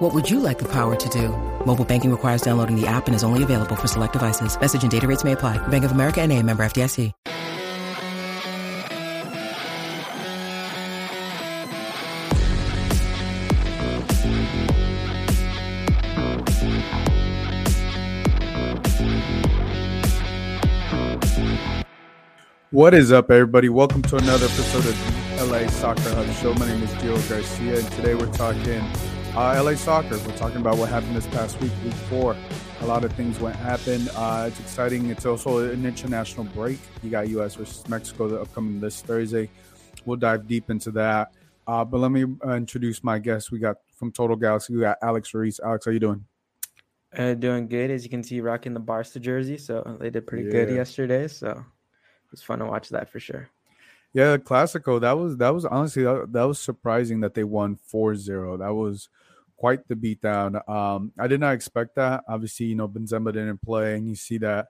What would you like the power to do? Mobile banking requires downloading the app and is only available for select devices. Message and data rates may apply. Bank of America and a member FDIC. What is up, everybody? Welcome to another episode of LA Soccer Hub Show. My name is Gio Garcia, and today we're talking uh, LA soccer. We're talking about what happened this past week, week four. A lot of things went happen. Uh, it's exciting. It's also an international break. You got U.S. versus Mexico the upcoming this Thursday. We'll dive deep into that. Uh, but let me uh, introduce my guest. We got from Total Galaxy. We got Alex Ruiz. Alex, how you doing? Uh, doing good. As you can see, rocking the Barca jersey. So they did pretty yeah. good yesterday. So it was fun to watch that for sure. Yeah, Classico. That was that was honestly that, that was surprising that they won 4-0. That was quite the beatdown. Um, I did not expect that. Obviously, you know Benzema didn't play, and you see that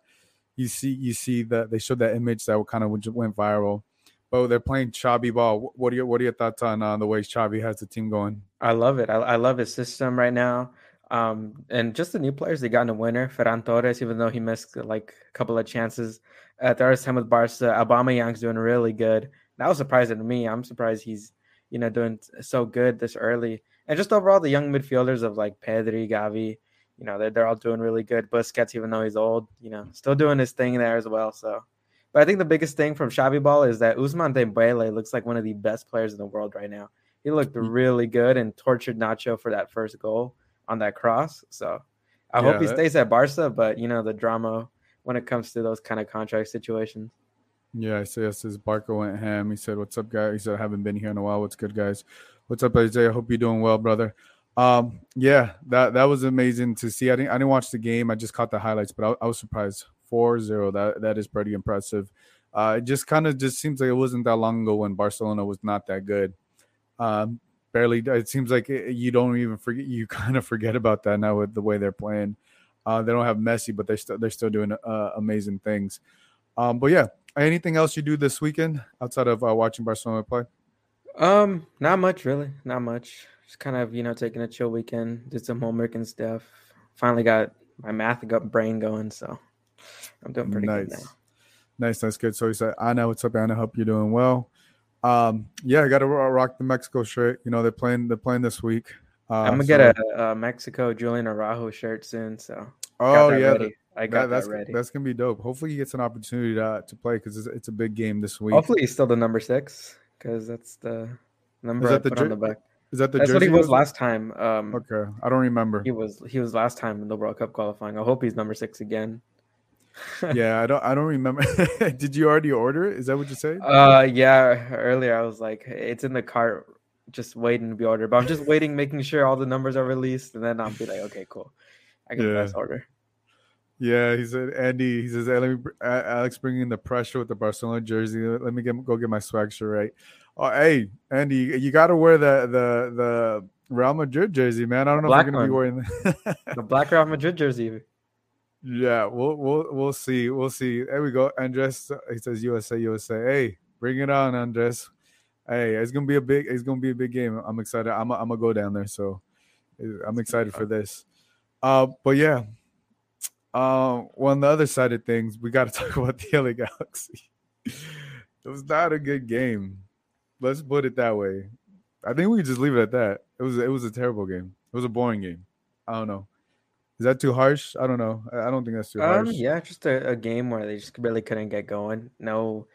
you see you see that they showed that image that kind of went viral. But they're playing Xavi ball. What are your what are your thoughts on uh, the way Xavi has the team going? I love it. I, I love his system right now. Um, and just the new players they got in the winner, Ferran Torres, even though he missed like a couple of chances at the first time with Barca. Aubameyang's doing really good. That was surprising to me. I'm surprised he's you know doing so good this early. And just overall, the young midfielders of like Pedri, Gavi, you know, they're, they're all doing really good. Busquets, even though he's old, you know, still doing his thing there as well. So, but I think the biggest thing from Xavi Ball is that Ousmane Dembele looks like one of the best players in the world right now. He looked really good and tortured Nacho for that first goal on that cross. So I yeah, hope he stays at Barca, but you know, the drama when it comes to those kind of contract situations. Yeah, I say This His Barca went ham. He said, "What's up, guys?" He said, "I haven't been here in a while. What's good, guys? What's up, Isaiah? Hope you're doing well, brother." Um, yeah, that that was amazing to see. I didn't I didn't watch the game. I just caught the highlights, but I, I was surprised. 4-0. That that is pretty impressive. Uh, it just kind of just seems like it wasn't that long ago when Barcelona was not that good. Um, barely. It seems like you don't even forget. You kind of forget about that now with the way they're playing. Uh, they don't have Messi, but they're still they're still doing uh, amazing things. Um, but yeah, anything else you do this weekend outside of uh, watching Barcelona play? Um, not much really, not much. Just kind of you know taking a chill weekend, did some homework and stuff. Finally got my math got brain going, so I'm doing pretty nice. good now. Nice, that's good. So he said, "Anna, what's up, Anna? Hope you're doing well." Um, yeah, I got to rock the Mexico shirt. You know they're playing. They're playing this week. Uh, I'm gonna so, get a, a, Mexico Julian Araujo shirt soon. So oh yeah, ready. I got that, that's, that ready. That's gonna be dope. Hopefully he gets an opportunity to, to play because it's, it's, a big game this week. Hopefully he's still the number six because that's the number is that I put the, on the back. Is that the? That's what he was last time. Um, okay, I don't remember. He was he was last time in the World Cup qualifying. I hope he's number six again. yeah, I don't I don't remember. Did you already order it? Is that what you say? Uh, yeah. Earlier I was like, it's in the cart just waiting to be ordered. But I'm just waiting, making sure all the numbers are released, and then I'll be like, okay, cool, I can yeah. press order. Yeah, he said Andy. He says, hey, "Let me Alex bringing the pressure with the Barcelona jersey. Let me get go get my swag shirt right." Oh, hey, Andy, you got to wear the the the Real Madrid jersey, man. I don't know black if you're gonna be wearing the, the black Real Madrid jersey. Yeah, we'll we'll we'll see. We'll see. There we go. Andres, he says USA, USA. Hey, bring it on, Andres hey, it's gonna be a big, it's gonna be a big game. I'm excited. I'm, I'm gonna go down there, so I'm excited for this. Uh, but yeah, uh, well, on the other side of things, we got to talk about the LA Galaxy. it was not a good game. Let's put it that way. I think we could just leave it at that. It was, it was a terrible game. It was a boring game. I don't know. Is that too harsh? I don't know. I don't think that's too um, harsh. Yeah, just a, a game where they just really couldn't get going. No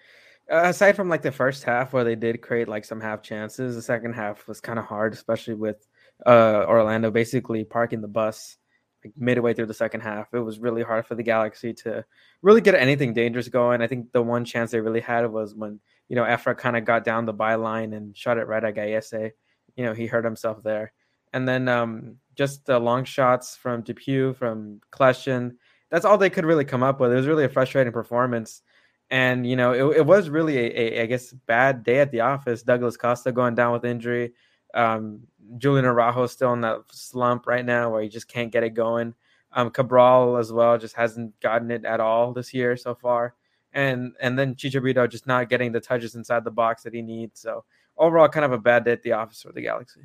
aside from like the first half where they did create like some half chances, the second half was kind of hard, especially with uh, Orlando basically parking the bus like midway through the second half. It was really hard for the Galaxy to really get anything dangerous going. I think the one chance they really had was when you know Efra kind of got down the byline and shot it right at Gallese. You know he hurt himself there, and then um, just the long shots from DePuy from Kljestan. That's all they could really come up with. It was really a frustrating performance And you know, it, it was really a, a, I guess, bad day at the office. Douglas Costa going down with injury. Um, Julian Araujo still in that slump right now where he just can't get it going. Um, Cabral as well just hasn't gotten it at all this year so far, and and then Chicharito just not getting the touches inside the box that he needs. So overall, kind of a bad day at the office for the Galaxy.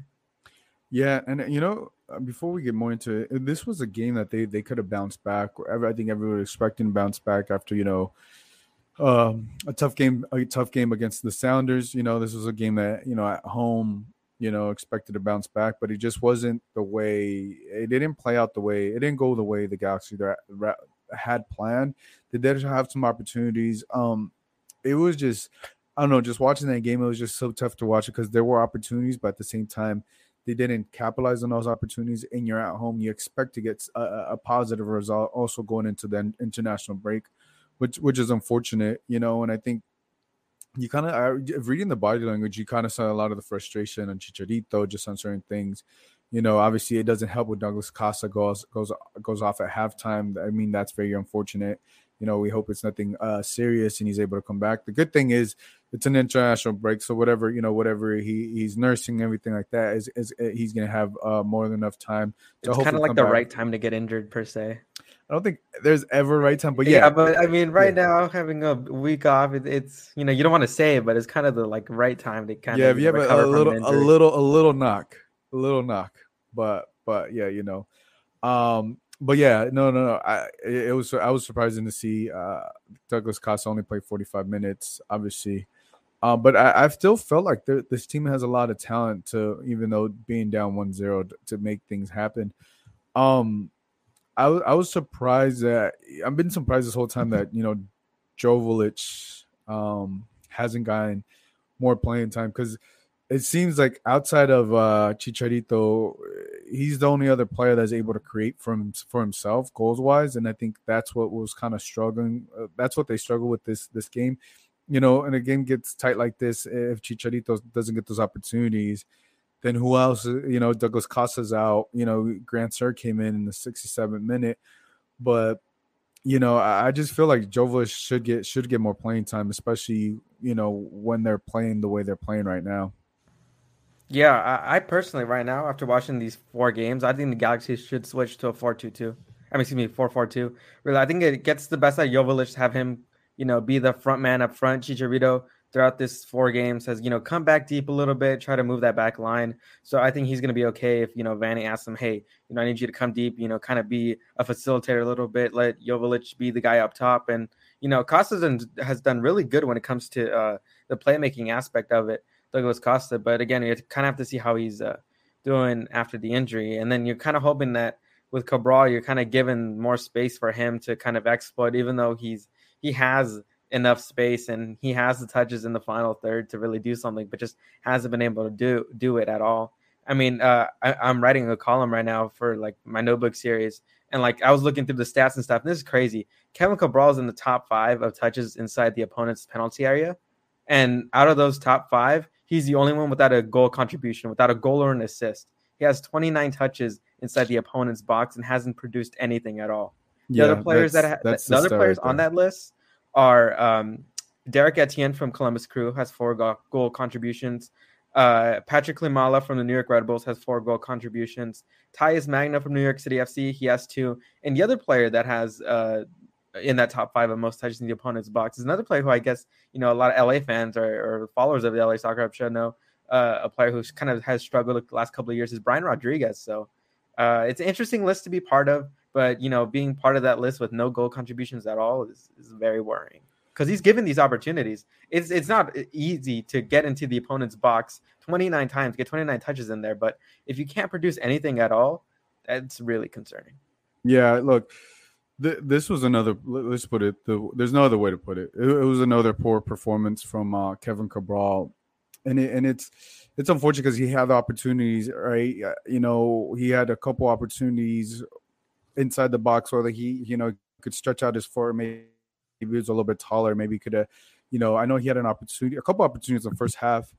Yeah, and you know, uh, before we get more into it, this was a game that they they could have bounced back. I think everyone was expecting to bounce back after you know um, a tough game, a tough game against the Sounders. You know, this was a game that you know at home you know, expected to bounce back, but it just wasn't the way it didn't play out the way it didn't go the way the Galaxy had planned. They did have some opportunities. Um, it was just I don't know, just watching that game, it was just so tough to watch because there were opportunities, but at the same time, they didn't capitalize on those opportunities. And you're at home, you expect to get a, a positive result also going into the international break, which which is unfortunate, you know. And I think you kind of reading the body language, you kind of saw a lot of the frustration on Chicharito just on certain things. You know, obviously it doesn't help when Douglas Costa goes goes goes off at halftime. I mean, that's very unfortunate. You know, we hope it's nothing uh, serious and he's able to come back. The good thing is it's an international break, so whatever you know, whatever he he's nursing, everything like that is is, is he's gonna have uh, more than enough time. To it's kind of like the back. right time to get injured per se. I don't think there's ever right time, but yeah. Yeah, but I mean, right yeah. now having a week off, it, it's you know you don't want to say it, but it's kind of the like right time to kind yeah, of yeah. If you have a, little, a little, a little knock, a little knock, but but yeah, you know, um, but yeah, no, no, no. I it, it was I was surprising to see uh Douglas Costa only play 45 minutes, obviously. Um, but I, I've still felt like this team has a lot of talent to, even though being down 1-0 to, to make things happen. Um, I, I was surprised that I've been surprised this whole time that you know Joveljic um, hasn't gotten more playing time because it seems like outside of uh, Chicharito, he's the only other player that's able to create from for himself goals wise, and I think that's what was kind of struggling. Uh, that's what they struggle with this this game. You know, and a game gets tight like this if Chicharito doesn't get those opportunities then who else? Uh, you know, Douglas Costa's out. You know, Grandsir came in in the 67th minute, but you know, I just feel like Joveljic should get should get more playing time, especially you know when they're playing the way they're playing right now. Yeah, I, I personally right now after watching these four games, I think the Galaxy should switch to a four-two-two. I mean, excuse me, four-four-two. Really, I think it gets the best out of Joveljic, have him, you know, be the front man up front. Chicharito throughout this four games has you know come back deep a little bit, try to move that back line. So I think he's going to be okay if you know Vanney asks him, hey, you know I need you to come deep, you know, kind of be a facilitator a little bit, let Joveljic be the guy up top, and you know Costa has done really good when it comes to uh, the playmaking aspect of it, Douglas Costa. But again, you kind of have to see how he's uh, doing after the injury, and then you're kind of hoping that with Cabral, you're kind of given more space for him to kind of exploit, even though he's he has enough space and he has the touches in the final third to really do something, but just hasn't been able to do do it at all. I mean, uh, I, am writing a column right now for like my notebook series, and like I was looking through the stats and stuff. And this is crazy. Kevin Cabral is in the top five of touches inside the opponent's penalty area, and out of those top five, he's the only one without a goal contribution, without a goal or an assist. He has 29 touches inside the opponent's box and hasn't produced anything at all. The yeah, other players that ha- the, the other players right on that list are um, Derrick Etienne from Columbus Crew has four goal, contributions. Uh, Patrick Klimala from the New York Red Bulls has four goal contributions. Talles Magno from New York City FC, he has two. And the other player that has uh, in that top five of most touches in the opponent's box is another player who I guess you know a lot of LA fans or, or followers of the LA Soccer Hub should know. Uh, a player who kind of has struggled the last couple of years is Brian Rodriguez. So uh, it's an interesting list to be part of. But you know, being part of that list with no goal contributions at all is, is very worrying because he's given these opportunities. It's it's not easy to get into the opponent's box 29 times, get 29 touches in there. But if you can't produce anything at all, that's really concerning. Yeah, look, th- this was another. Let's put it. The, there's no other way to put it. It, it was another poor performance from uh, Kevin Cabral, and it, and it's it's unfortunate because he had the opportunities. Right, you know, he had a couple opportunities inside the box, whether he, you know, could stretch out his form, maybe he was a little bit taller, maybe could have, you know, I know he had an opportunity, a couple opportunities in the first half.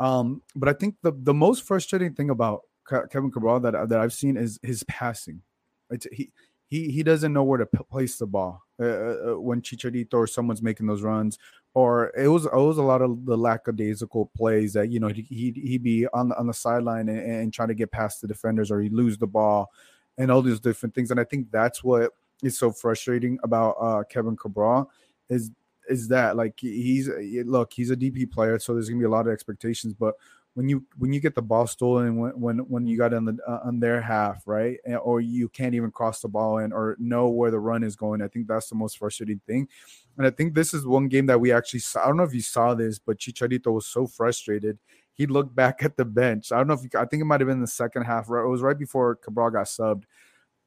Um, but I think the the most frustrating thing about Kevin Cabral that that I've seen is his passing. It's, he he he doesn't know where to p- place the ball. uh, uh, when Chicharito or someone's making those runs, or it was it was a lot of the lackadaisical plays that you know he he'd, he'd be on the on the sideline and, and trying to get past the defenders, or he lose the ball, and all these different things. And I think that's what is so frustrating about uh, Kevin Cabral is is that like he's look he's a DP player, so there's gonna be a lot of expectations, but when you when you get the ball stolen when when, when you got on the uh, on their half right or you can't even cross the ball in or know where the run is going i think that's the most frustrating thing and i think this is one game that we actually saw i don't know if you saw this but chicharito was so frustrated he looked back at the bench i don't know if you, i think it might have been the second half right it was right before cabral got subbed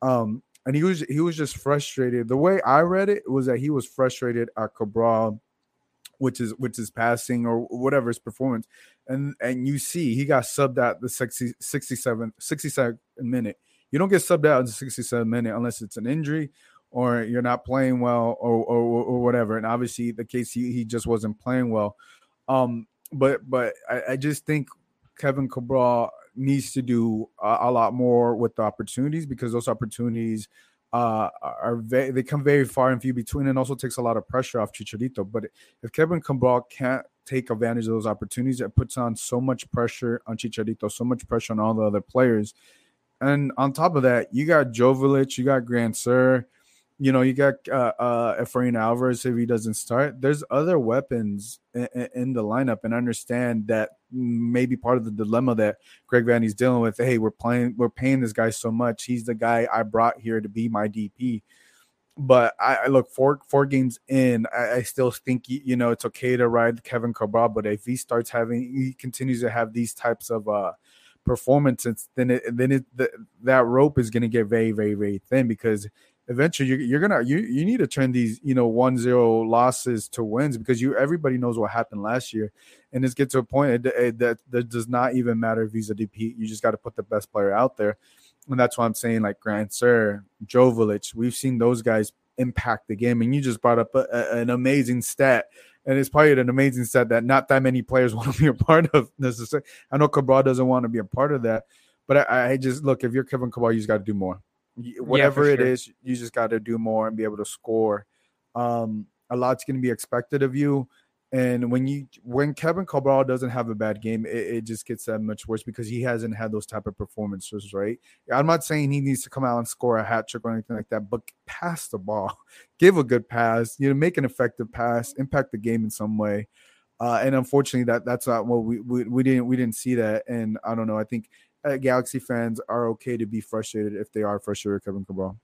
um and he was he was just frustrated the way i read it was that he was frustrated at cabral which is which is passing or whatever his performance. And and you see he got subbed at the 60, 67, 67 minute. You don't get subbed out in the 67 minute unless it's an injury or you're not playing well or or, or whatever. And obviously the case he, he just wasn't playing well. Um, but but I, I just think Kevin Cabral needs to do a, a, lot more with the opportunities because those opportunities uh, are very, they come very far and few between, and also takes a lot of pressure off Chicharito. But if Kevin Cabral can't take advantage of those opportunities, it puts on so much pressure on Chicharito, so much pressure on all the other players. And on top of that, you got Joveljic, you got Grandsir, you know, you got uh, uh, Efrain Alvarez if he doesn't start. There's other weapons in, in, the lineup, and I understand that maybe part of the dilemma that Greg Vanney's dealing with. Hey, we're playing, we're paying this guy so much. He's the guy I brought here to be my DP. But I, I look four four games in. I, I, still think you know it's okay to ride Kevin Cabral, but if he starts having, he continues to have these types of uh performances, then it then it the, that rope is going to get very very very thin because eventually you're, you're, gonna you you need to turn these you know one zero losses to wins because you everybody knows what happened last year. And it's get to a point that, that does not even matter if he's a DP you just got to put the best player out there. And that's why I'm saying like Grandsir Joveljic we've seen those guys impact the game. And you just brought up a, a, an amazing stat. And it's probably an amazing stat that not that many players want to be a part of necessarily I know Cabral doesn't want to be a part of that but I, I just look if you're Kevin Cabral you just got to do more whatever yeah, it sure. is, you just got to do more and be able to score. Um, a lot's going to be expected of you. And when you when Kevin Cabral doesn't have a bad game, it, it, just gets that much worse because he hasn't had those type of performances, right? I'm not saying he needs to come out and score a hat trick or anything like that, but pass the ball, give a good pass, you know, make an effective pass, impact the game in some way. Uh, and unfortunately, that that's not what we, we we didn't we didn't see that. And I don't know. I think uh, Galaxy fans are okay to be frustrated if they are frustrated with Kevin Cabral.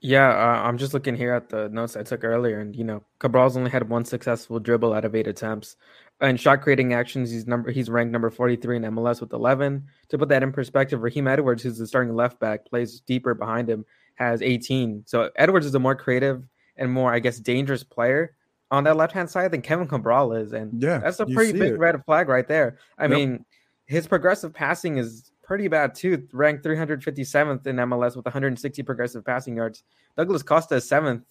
Yeah, uh, I'm just looking here at the notes I took earlier, and you know, Cabral's only had one successful dribble out of eight attempts. And shot creating actions, he's number he's ranked number 43 in MLS with 11. To put that in perspective, Raheem Edwards, who's the starting left back, plays deeper behind him, has 18. So Edwards is a more creative and more, I guess, dangerous player on that left hand side than Kevin Cabral is, and yeah, that's a pretty big it. red flag right there. I yep. mean, his progressive passing is pretty bad too, ranked 357th in MLS with 160 progressive passing yards. Douglas Costa is seventh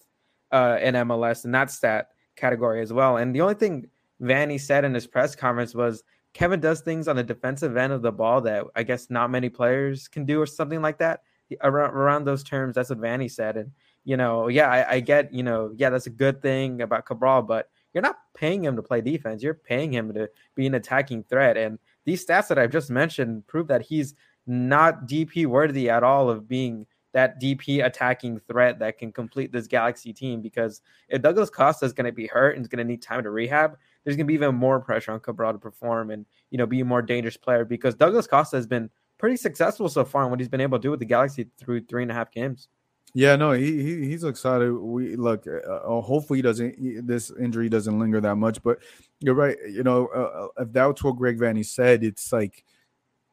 uh, in MLS in that stat category as well. And the only thing Vanney said in his press conference was Kevin does things on the defensive end of the ball that I guess not many players can do or something like that. Around, around those terms, that's what Vanney said. And, you know, yeah, I, I get, you know, yeah, that's a good thing about Cabral, but you're not paying him to play defense. You're paying him to be an attacking threat. And these stats that I've just mentioned prove that he's not DP worthy at all of being that DP attacking threat that can complete this Galaxy team. Because if Douglas Costa is going to be hurt and is going to need time to rehab, there's going to be even more pressure on Cabral to perform and you know be a more dangerous player. Because Douglas Costa has been pretty successful so far in what he's been able to do with the Galaxy through three and a half games. Yeah, no, he, he he's excited. We look. Uh, uh hopefully, he doesn't. This injury doesn't linger that much. But you're right. You know, uh, uh if that's what Greg Vanney said, it's like,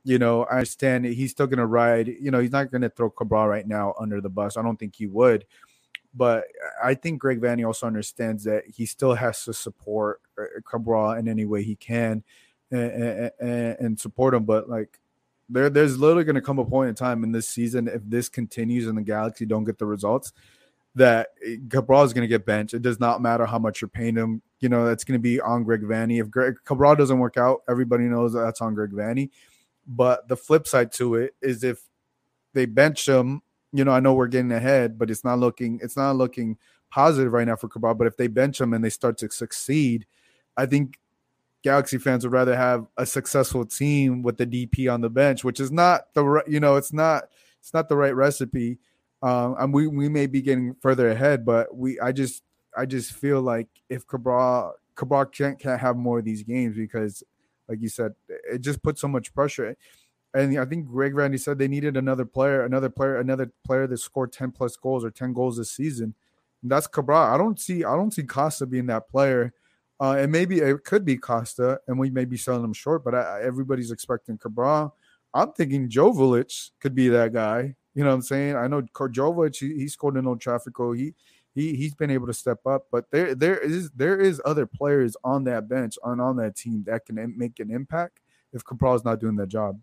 you know, I understand he's still gonna ride. You know, he's not gonna throw Cabral right now under the bus. I don't think he would. But I think Greg Vanney also understands that he still has to support uh, Cabral in any way he can, and, and, and support him. But like there, there's literally going to come a point in time in this season if this continues and the Galaxy don't get the results that Cabral is going to get benched. It does not matter how much you're paying him. You know that's going to be on Greg Vanney. If Greg Cabral doesn't work out, everybody knows that that's on Greg Vanney. But the flip side to it is if they bench him, you know, I know we're getting ahead, but it's not looking it's not looking positive right now for Cabral. But if they bench him and they start to succeed, I think Galaxy fans would rather have a successful team with the DP on the bench, which is not the you know it's not it's not the right recipe. Um, and we we may be getting further ahead, but we I just I just feel like if Cabral Cabral can't can't have more of these games because, like you said, it just puts so much pressure. And I think Greg Vanney said they needed another player, another player, another player that scored ten plus goals or ten goals this season. And that's Cabral. I don't see I don't see Costa being that player. Uh, and maybe it could be Costa, and we may be selling him short, but I, everybody's expecting Cabral. I'm thinking Joveljic could be that guy. You know what I'm saying? I know Joveljic, he, he scored in El Trafico. He he he's been able to step up, but there there is there is other players on that bench on on that team that can make an impact if is not doing that job.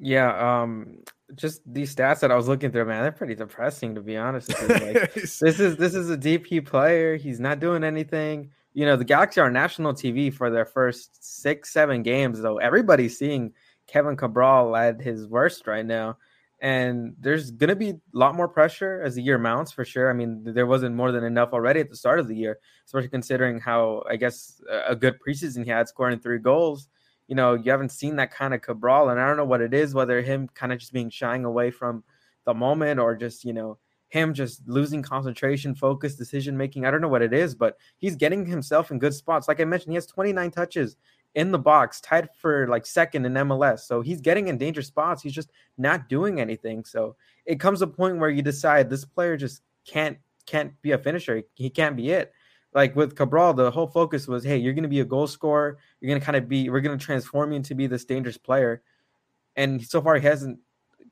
Yeah, um, just these stats that I was looking through, man, they're pretty depressing to be honest. Like, this is this is a DP player. He's not doing anything. You know, the Galaxy are national TV for their first six, seven games, though. Everybody's seeing Kevin Cabral at his worst right now and there's going to be a lot more pressure as the year mounts for sure. I mean, there wasn't more than enough already at the start of the year, especially considering how I guess a good preseason he had, scoring three goals. You know, you haven't seen that kind of Cabral, and I don't know what it is, whether him kind of just being shying away from the moment or just you know him just losing concentration, focus, decision making. I don't know what it is, but he's getting himself in good spots. Like I mentioned, he has 29 touches in the box, tied for like second in MLS. So he's getting in danger spots. He's just not doing anything. So it comes a point where you decide this player just can't can't be a finisher. He can't be it. Like with Cabral, the whole focus was, hey, you're going to be a goal scorer. You're going to kind of be, we're going to transform you into be this dangerous player. And so far, he hasn't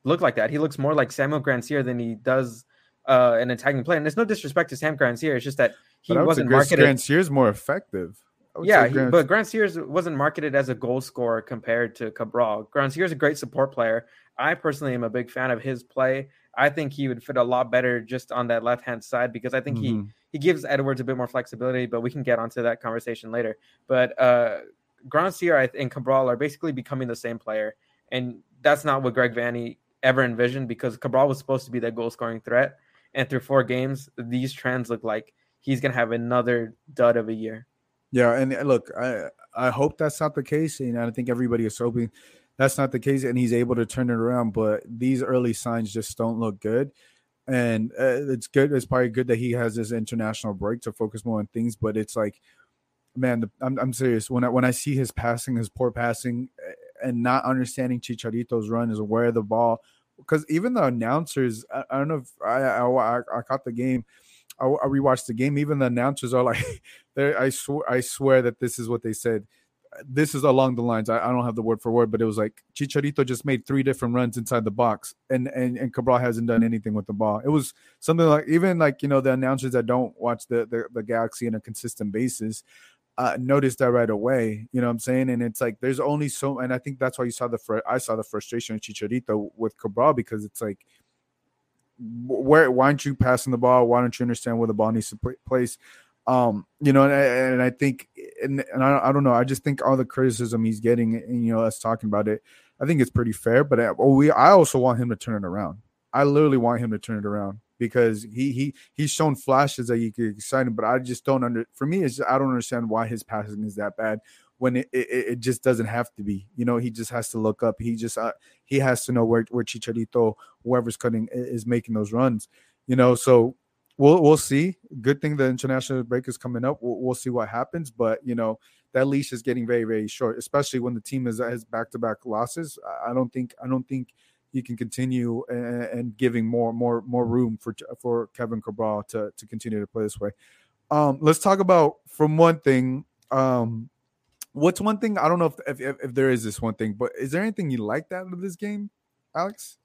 looked like that. He looks more like Samuel Grandsir than he does uh, an attacking player. And there's no disrespect to Sam Grandsir. It's just that he wasn't marketed. Grandsir is more effective yeah, he, but Grandsir wasn't marketed as a goal scorer compared to Cabral. Grandsir is a great support player. I personally am a big fan of his play. I think he would fit a lot better just on that left hand side because I think mm-hmm. he he gives Edwards a bit more flexibility. But we can get onto that conversation later. But uh, Grandsir and Cabral are basically becoming the same player, and that's not what Greg Vanney ever envisioned because Cabral was supposed to be that goal scoring threat. And through four games, these trends look like he's gonna have another dud of a year. Yeah, and uh, look, I I hope that's not the case, and I think everybody is hoping that's not the case, and he's able to turn it around. But these early signs just don't look good, and uh, it's good. It's probably good that he has this international break to focus more on things. But it's like, man, the, I'm I'm serious when I when I see his passing, his poor passing, and not understanding Chicharito's run is where the ball, because even the announcers, I, I don't know if I, I I caught the game I, I rewatched the game. Even the announcers are like, I swear, I swear that this is what they said. This is along the lines. I, I, don't have the word for word, but it was like Chicharito just made three different runs inside the box, and and and Cabral hasn't done anything with the ball. It was something like even like you know the announcers that don't watch the the, the Galaxy on a consistent basis uh, noticed that right away. You know what I'm saying? And it's like there's only so, and I think that's why you saw the fr- I saw the frustration of Chicharito with Cabral because it's like where why aren't you passing the ball? Why don't you understand where the ball needs to place? Um, you know, and, and I think, and, and I, I, don't know, I just think all the criticism he's getting, and you know, us talking about it, I think it's pretty fair. But I, well, we, I also want him to turn it around. I literally want him to turn it around because he he he's shown flashes that you get excited, but I just don't under. For me, it's I don't understand why his passing is that bad when it, it, it, just doesn't have to be. You know, he just has to look up. He just uh, he has to know where where Chicharito, whoever's cutting, is making those runs. You know, so we'll we'll see. Good thing the international break is coming up. We'll, we'll see what happens, but you know that leash is getting very very short, especially when the team is has back to back losses. I don't think I don't think he can continue and, and, giving more more more room for for Kevin Cabral to to continue to play this way. Um, let's talk about from one thing. Um, What's one thing I don't know if, if if there is this one thing, but is there anything you liked out of this game, Alex?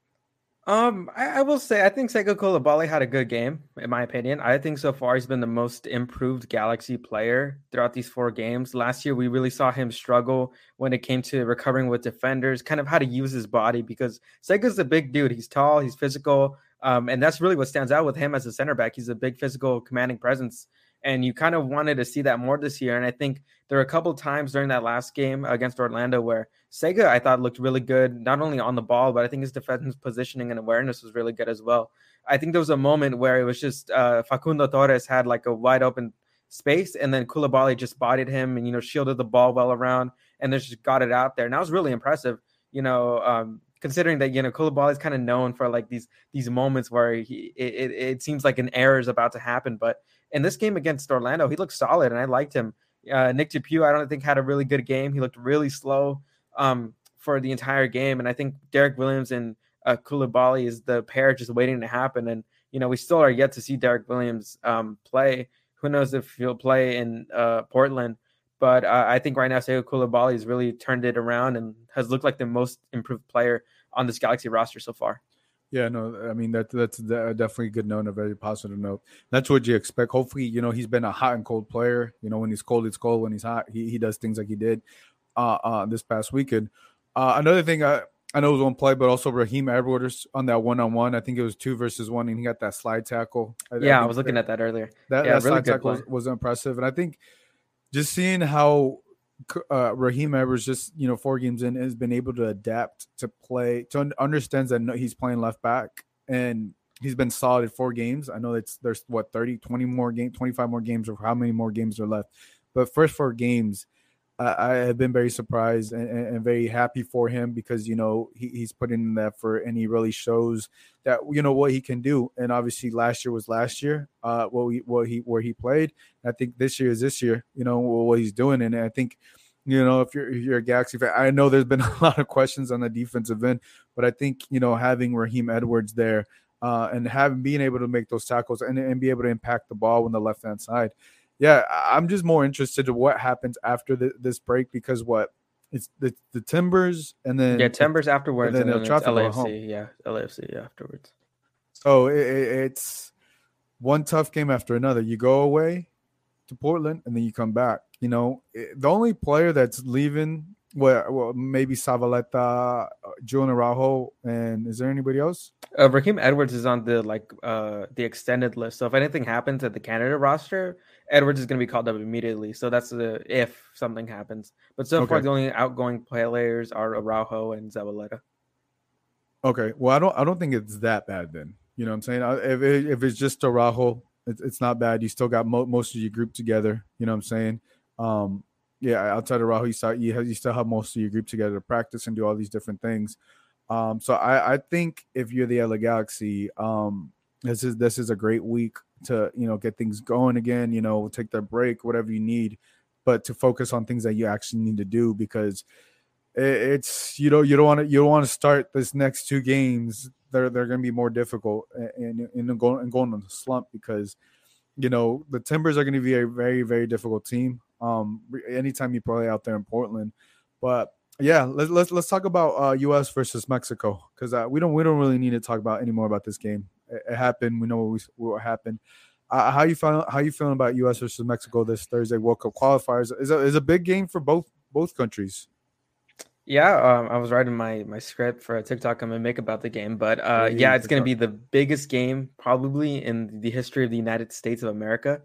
Um, I, I, will say I think Sega Coulibaly had a good game, in my opinion. I think so far he's been the most improved Galaxy player throughout these four games. Last year we really saw him struggle when it came to recovering with defenders, kind of how to use his body because Sega's a big dude. He's tall, he's physical, um, and that's really what stands out with him as a center back. He's a big physical, commanding presence and you kind of wanted to see that more this year. And I think there were a couple times during that last game against Orlando where Sega I thought looked really good, not only on the ball, but I think his defensive positioning and awareness was really good as well. I think there was a moment where it was just uh, Facundo Torres had like a wide open space, and then Coulibaly just bodied him and you know shielded the ball well around, and then just got it out there. And that was really impressive. You know, um, considering that you know Coulibaly is kind of known for like these these moments where he it, it seems like an error is about to happen, but in this game against Orlando, he looked solid, and I liked him. Uh, Nick DePuy, I don't think had a really good game. He looked really slow um, for the entire game, and I think Derrick Williams and uh, Coulibaly is the pair just waiting to happen. And you know, we still are yet to see Derrick Williams um, play. Who knows if he'll play in uh, Portland? But uh, I think right now, Sekou Coulibaly has really turned it around and has looked like the most improved player on this Galaxy roster so far. Yeah, no, I mean that that's definitely a good note, a very positive note. That's what you expect. Hopefully, you know he's been a hot and cold player. You know when he's cold, it's cold. When he's hot, he, he does things like he did uh, uh, this past weekend. Uh, another thing, I I know it was one play, but also Raheem Edwards on that one on one. I think it was two versus one, and he got that slide tackle. yeah, I, I was looking that, at that earlier. That, yeah, that really slide tackle was, was, impressive, and I think just seeing how uh, Raheem Edwards just you know four games in has been able to adapt to play to understands that he's playing left back and he's been solid at four games. I know it's there's what 30, 20 more game, 25 more games or how many more games are left. But first four games, I have been very surprised and, and, very happy for him because you know he, he's putting in the effort and he really shows that you know what he can do. And obviously, last year was last year. Uh, what we what he where he played. I think this year is this year. You know what he's doing, and I think you know if you're if you're a Galaxy fan, I know there's been a lot of questions on the defensive end, but I think you know having Raheem Edwards there uh, and having being able to make those tackles and, and be able to impact the ball on the left hand side yeah, I'm just more interested in what happens after the, this break because what it's the, the Timbers and then yeah Timbers afterwards and then, and then LAFC yeah LAFC afterwards. So it, it's one tough game after another. You go away to Portland and then you come back. You know, the only player that's leaving, well, well maybe Zavaleta, uh, Julian Araujo, and is there anybody else? Uh, Raheem Edwards is on the like uh the extended list. So if anything happens at the Canada roster, Edwards is going to be called up immediately. So that's the if something happens. But so okay. far, the only outgoing players are Araujo and Zavaleta. Okay. Well, I don't. I don't think it's that bad then. You know what I'm saying? If it, if it's just Araujo, it's, it's not bad. You still got mo- most of your group together. You know what I'm saying? Um, yeah. Outside of Araujo, you start you, have, you still have most of your group together to practice and do all these different things. Um, so I, I think if you're the LA Galaxy, um, this is this is a great week to you know get things going again you know take their break whatever you need but to focus on things that you actually need to do because it's you know you don't want to you don't want to start this next two games they're they're going to be more difficult and and going and going on the slump because you know the timbers are going to be a very very difficult team. Um anytime you play out there in portland but yeah let's let's, let's talk about uh us versus mexico because uh, we don't we don't really need to talk about any more about this game it happened. We know what, we, what happened. Uh, how you feeling? How you feeling about U.S. versus Mexico this Thursday World Cup qualifiers? Is a, is a big game for both both countries. Yeah, um, I was writing my my script for a TikTok I'm gonna make about the game, but uh, yeah, yeah, it's gonna be the biggest game probably in the history of the United States of America.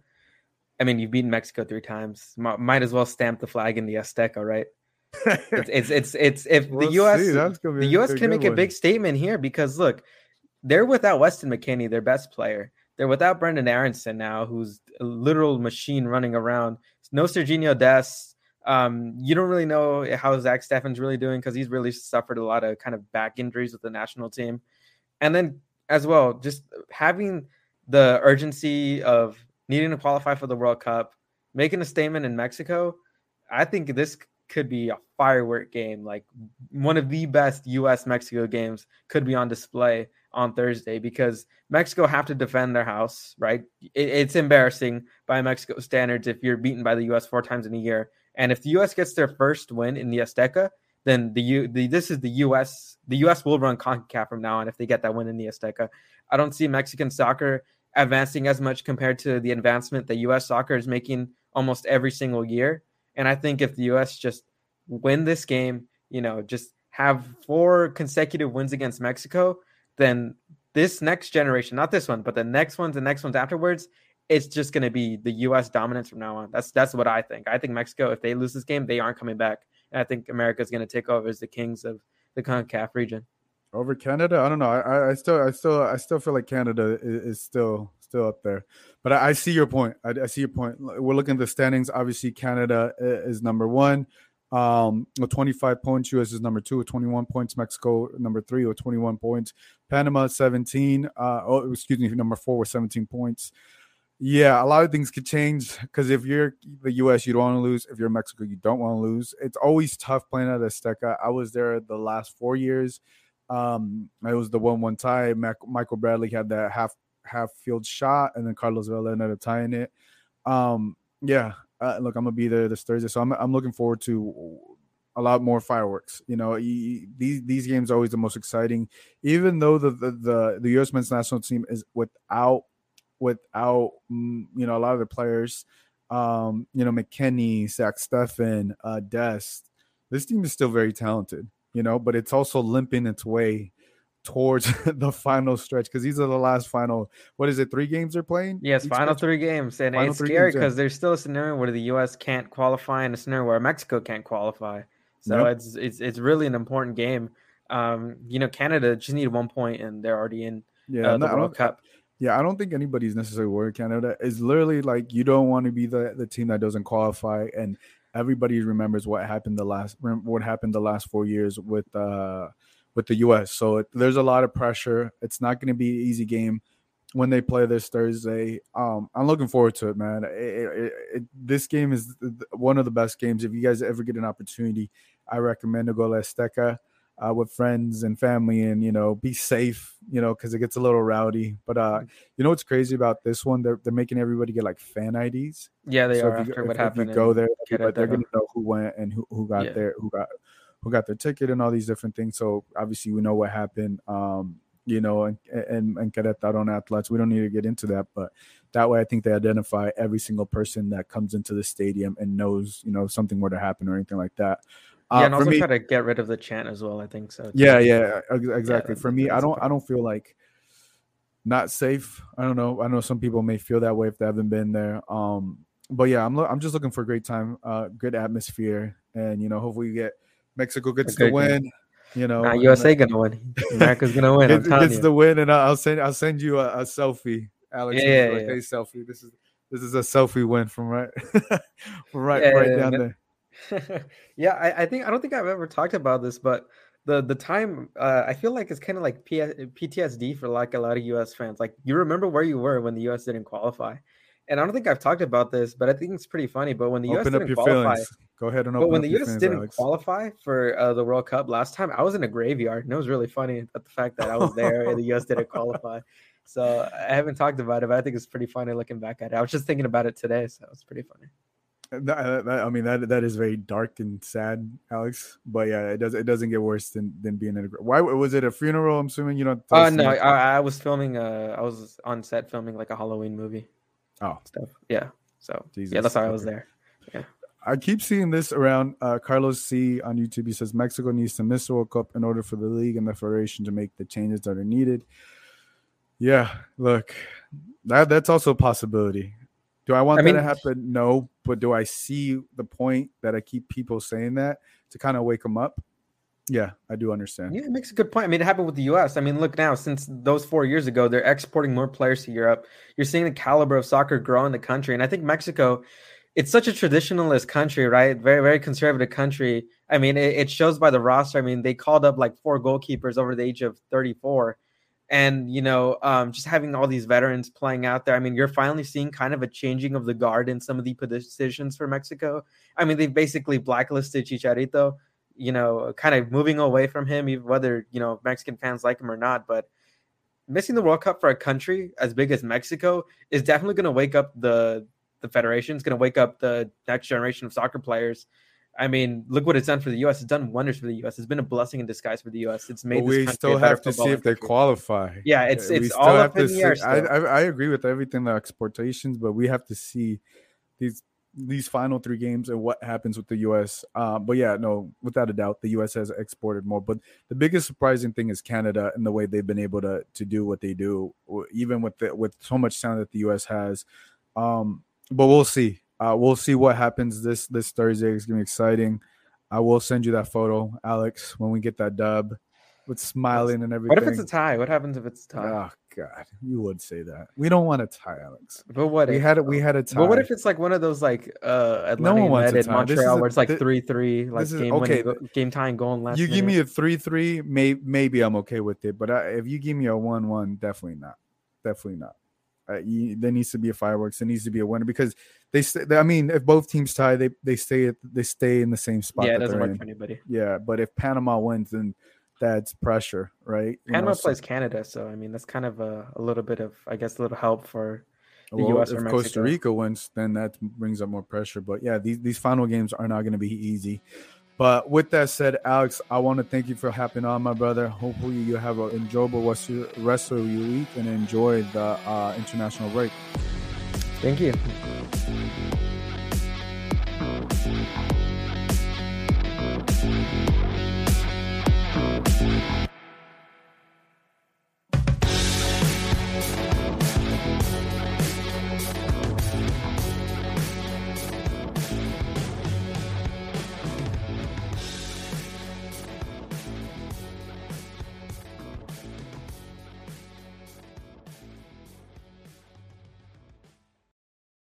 I mean, you've beaten Mexico three times. might as well stamp the flag in the Azteca, right? it's, it's, it's it's if we'll the U.S. the U.S. can make one. a big statement here because look, they're without Weston McKennie, their best player. They're without Brenden Aaronson now, who's a literal machine running around. No Sergiño Dest. Um, you don't really know how Zach Steffen's really doing because he's really suffered a lot of kind of back injuries with the national team. And then as well, just having the urgency of needing to qualify for the World Cup, making a statement in Mexico. I think this could be a firework game. Like one of the best US Mexico games could be on display on Thursday because Mexico have to defend their house, right? It, it's embarrassing by Mexico standards if you're beaten by the US four times in a year. And if the US gets their first win in the Azteca, then the U the this is the US the US will run CONCACAF from now on if they get that win in the Azteca. I don't see Mexican soccer advancing as much compared to the advancement that US soccer is making almost every single year. And I think if the US just win this game, you know, just have four consecutive wins against Mexico, then this next generation, not this one, but the next ones, the next ones afterwards, it's just going to be the U.S. dominance from now on. That's that's what I think. I think Mexico, if they lose this game, they aren't coming back. And I think America is going to take over as the kings of the CONCACAF region. over Canada. I don't know. I, I still, I still, I still feel like Canada is, is still, still up there. But I, I see your point. I, I, see your point. We're looking at the standings. Obviously, Canada is number one um, with 25 points. U.S. is number two with 21 points. Mexico number three with 21 points. Panama 17. Uh, oh, excuse me, number four with 17 points. Yeah, a lot of things could change because if you're the U.S., you don't want to lose. If you're Mexico, you don't want to lose. It's always tough playing at Azteca. I was there the last four years. Um, it was the one-one tie. Mac- Michael Bradley had that half half field shot, and then Carlos Vela ended up tying it. Um, yeah, uh, look, I'm gonna be there this Thursday, so I'm I'm looking forward to a lot more fireworks. You know, these these games are always the most exciting, even though the the the, the U.S. men's national team is without without mm, you know a lot of the players. Um, you know, McKennie, Zach Steffen, uh, Dest. This team is still very talented, you know, but it's also limping its way towards the final stretch because these are the last final. What is it? Three games they're playing. Yes, final stretch? three games, and final it's scary because there's still a scenario where the U.S. can't qualify and a scenario where Mexico can't qualify. So yep. it's it's it's really an important game. Um, you know, Canada just need one point and they're already in yeah, uh, the no, World Cup. Yeah, I don't think anybody's necessarily worried. Canada is literally like you don't want to be the the team that doesn't qualify, and everybody remembers what happened the last what happened the last four years with uh with the U.S. So it, there's a lot of pressure. It's not going to be an easy game when they play this Thursday. Um, I'm looking forward to it, man. It, it, it, this game is one of the best games. If you guys ever get an opportunity, I recommend to go to Azteca uh, with friends and family, and you know, be safe. You know, because it gets a little rowdy. But uh, you know what's crazy about this one? They're they're making everybody get like fan IDs. Yeah, they so are. If you, after if, what if happened, you go there, but they're gonna know who went and who who got yeah. there, who got who got their ticket and all these different things. So obviously we know what happened. Um, you know, and and and Querétaro Atlas. We don't need to get into that, but that way I think they identify every single person that comes into the stadium and knows, you know, something were to happen or anything like that. Uh, yeah, and also me, try to get rid of the chant as well. I think so. Yeah, yeah, exactly. Yeah, for me, I don't, I don't feel like not safe. I don't know. I know some people may feel that way if they haven't been there. Um, but yeah, I'm, lo- I'm just looking for a great time, uh, good atmosphere, and you know, hopefully we get Mexico gets the win. You know, nah, USA gonna win. America's gonna win. it, gets you. the win, and I'll send I'll send you a, a selfie, Alex. Yeah, yeah, like, yeah. Hey, selfie. This is this is a selfie win from right, from right, yeah, right down there. yeah, I, I, think I don't think I've ever talked about this, but the the time uh, I feel like it's kind of like P- PTSD for like a lot of U.S. fans. Like you remember where you were when the U.S. didn't qualify, and I don't think I've talked about this, but I think it's pretty funny. But when the open U.S. didn't qualify, feelings. go ahead and open. But when the U.S. Feelings, didn't Alex. qualify for uh, the World Cup last time, I was in a graveyard, and it was really funny at the fact that I was there and the U.S. didn't qualify. So I haven't talked about it, but I think it's pretty funny looking back at it. I was just thinking about it today, so it's pretty funny. That, that, I mean that that is very dark and sad, Alex. But yeah, it does it doesn't get worse than than being in a. Why was it a funeral? I'm assuming you don't. Oh uh, no, I, I, was filming. Uh, I was on set filming like a Halloween movie. Oh, stuff. Yeah. So Jesus. yeah, that's why okay. I was there. Yeah. I keep seeing this around. Uh, Carlos C on YouTube. He says Mexico needs to miss the World Cup in order for the league and the federation to make the changes that are needed. Yeah, look, that that's also a possibility. Do I want I that mean, to happen? No, but do I see the point that I keep people saying that to kind of wake them up? Yeah, I do understand. Yeah, it makes a good point. I mean, it happened with the U.S. I mean, look now, since those four years ago, they're exporting more players to Europe. You're seeing the caliber of soccer grow in the country, and I think Mexico, it's such a traditionalist country, right? Very, very conservative country. I mean, it, it shows by the roster. I mean, they called up like four goalkeepers over the age of 34, and you know, um, just having all these veterans playing out there. I mean, you're finally seeing kind of a changing of the guard in some of the positions for Mexico. I mean, they've basically blacklisted Chicharito you know, kind of moving away from him, whether you know Mexican fans like him or not. But missing the World Cup for a country as big as Mexico is definitely going to wake up the the federation. It's going to wake up the next generation of soccer players. I mean, look what it's done for the U.S. It's done wonders for the U.S. It's been a blessing in disguise for the U.S. It's made. we still have to see if they qualify. Yeah, it's it's all up in the air. I, I, I agree with everything the exportations, but we have to see these these final three games and what happens with the U.S. Uh, but yeah, no, without a doubt, the U.S. has exported more. But the biggest surprising thing is Canada and the way they've been able to to do what they do, even with the, with so much talent that the U.S. has. Um, but we'll see. Uh, we'll see what happens this this Thursday. It's gonna be exciting. I will send you that photo, Alex, when we get that dub. With smiling and everything. What if it's a tie? What happens if it's a tie? Oh God, you would say that. We don't want a tie, Alex. but what We if, had it. We had a tie. But what if it's like one of those like uh Atlanta No one wants a United tie. Montreal a- where it's like three three like is- game okay, winning, game tying goal in last you give me a three-three, may, maybe I'm okay with it. But I, if you give me a one-one, definitely not. Definitely not. Uh, you, there needs to be a fireworks. There needs to be a winner because they. St- I mean, if both teams tie, they they stay they stay in the same spot. yeah, it doesn't work in. for anybody. Yeah, but if Panama wins, then that's pressure, right? You Panama know, so- plays Canada, so I mean that's kind of a, a little bit of I guess a little help for the Well, US or if Mexico. Costa Rica wins, then that brings up more pressure. But yeah, these, these final games are not going to be easy. But with that said, Alex, I want to thank you for hopping on, my brother. Hopefully, you have an enjoyable rest of your- rest of your week and enjoy the uh, international break. Thank you.